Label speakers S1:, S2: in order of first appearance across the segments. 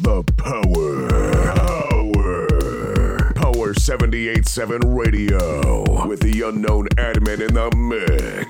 S1: The power. Power. Power 787 Radio with the unknown admin in the mix.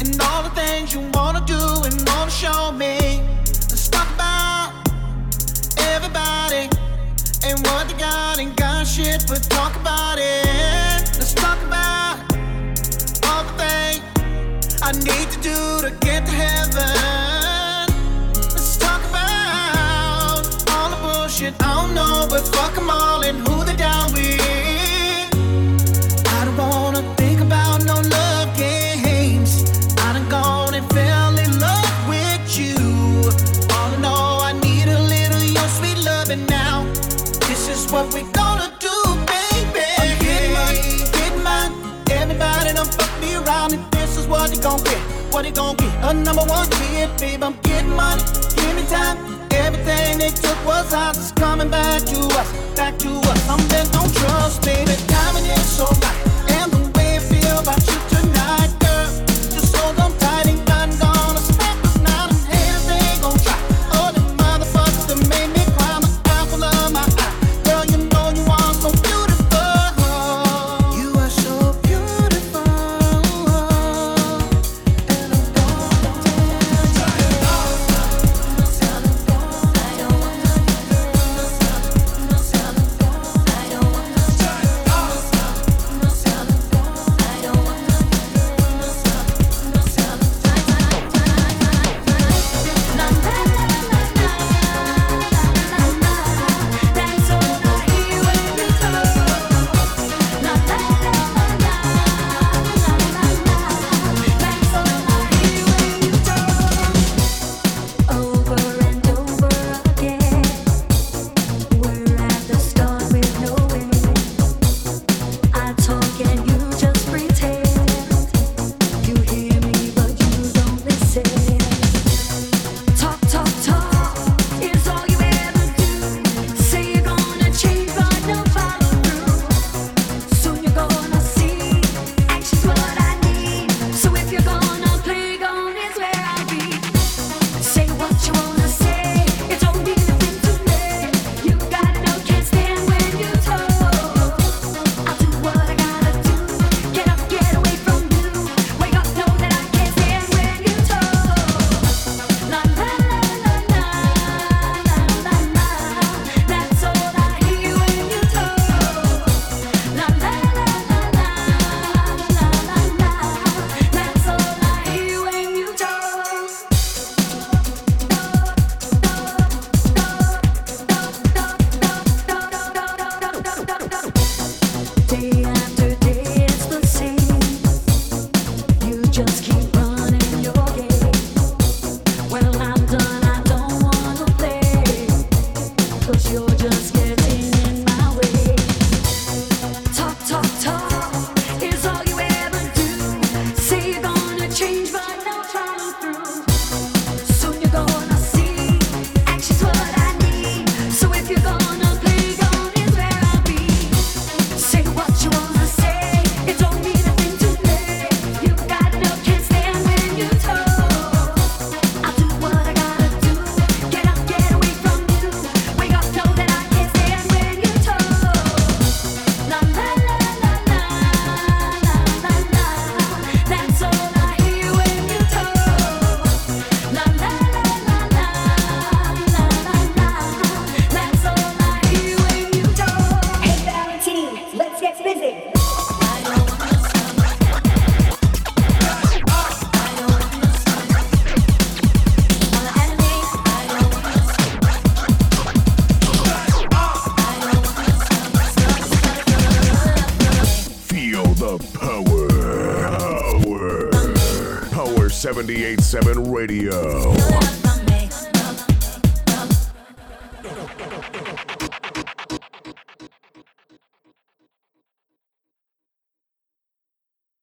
S2: and all the things you wanna do and wanna show me. Let's talk about everybody and what they got and got shit, but talk about it. Let's talk about all the things I need to do to get to heaven. Let's talk about all the bullshit oh I don't know, but fuck them all and who they what it gon' be. A number one kid, babe, I'm getting money. Give me time. Everything they took was ours. It's coming back to us, back to us. I'm bent on trust, baby. Diamond is so right.
S1: 78.7 Radio.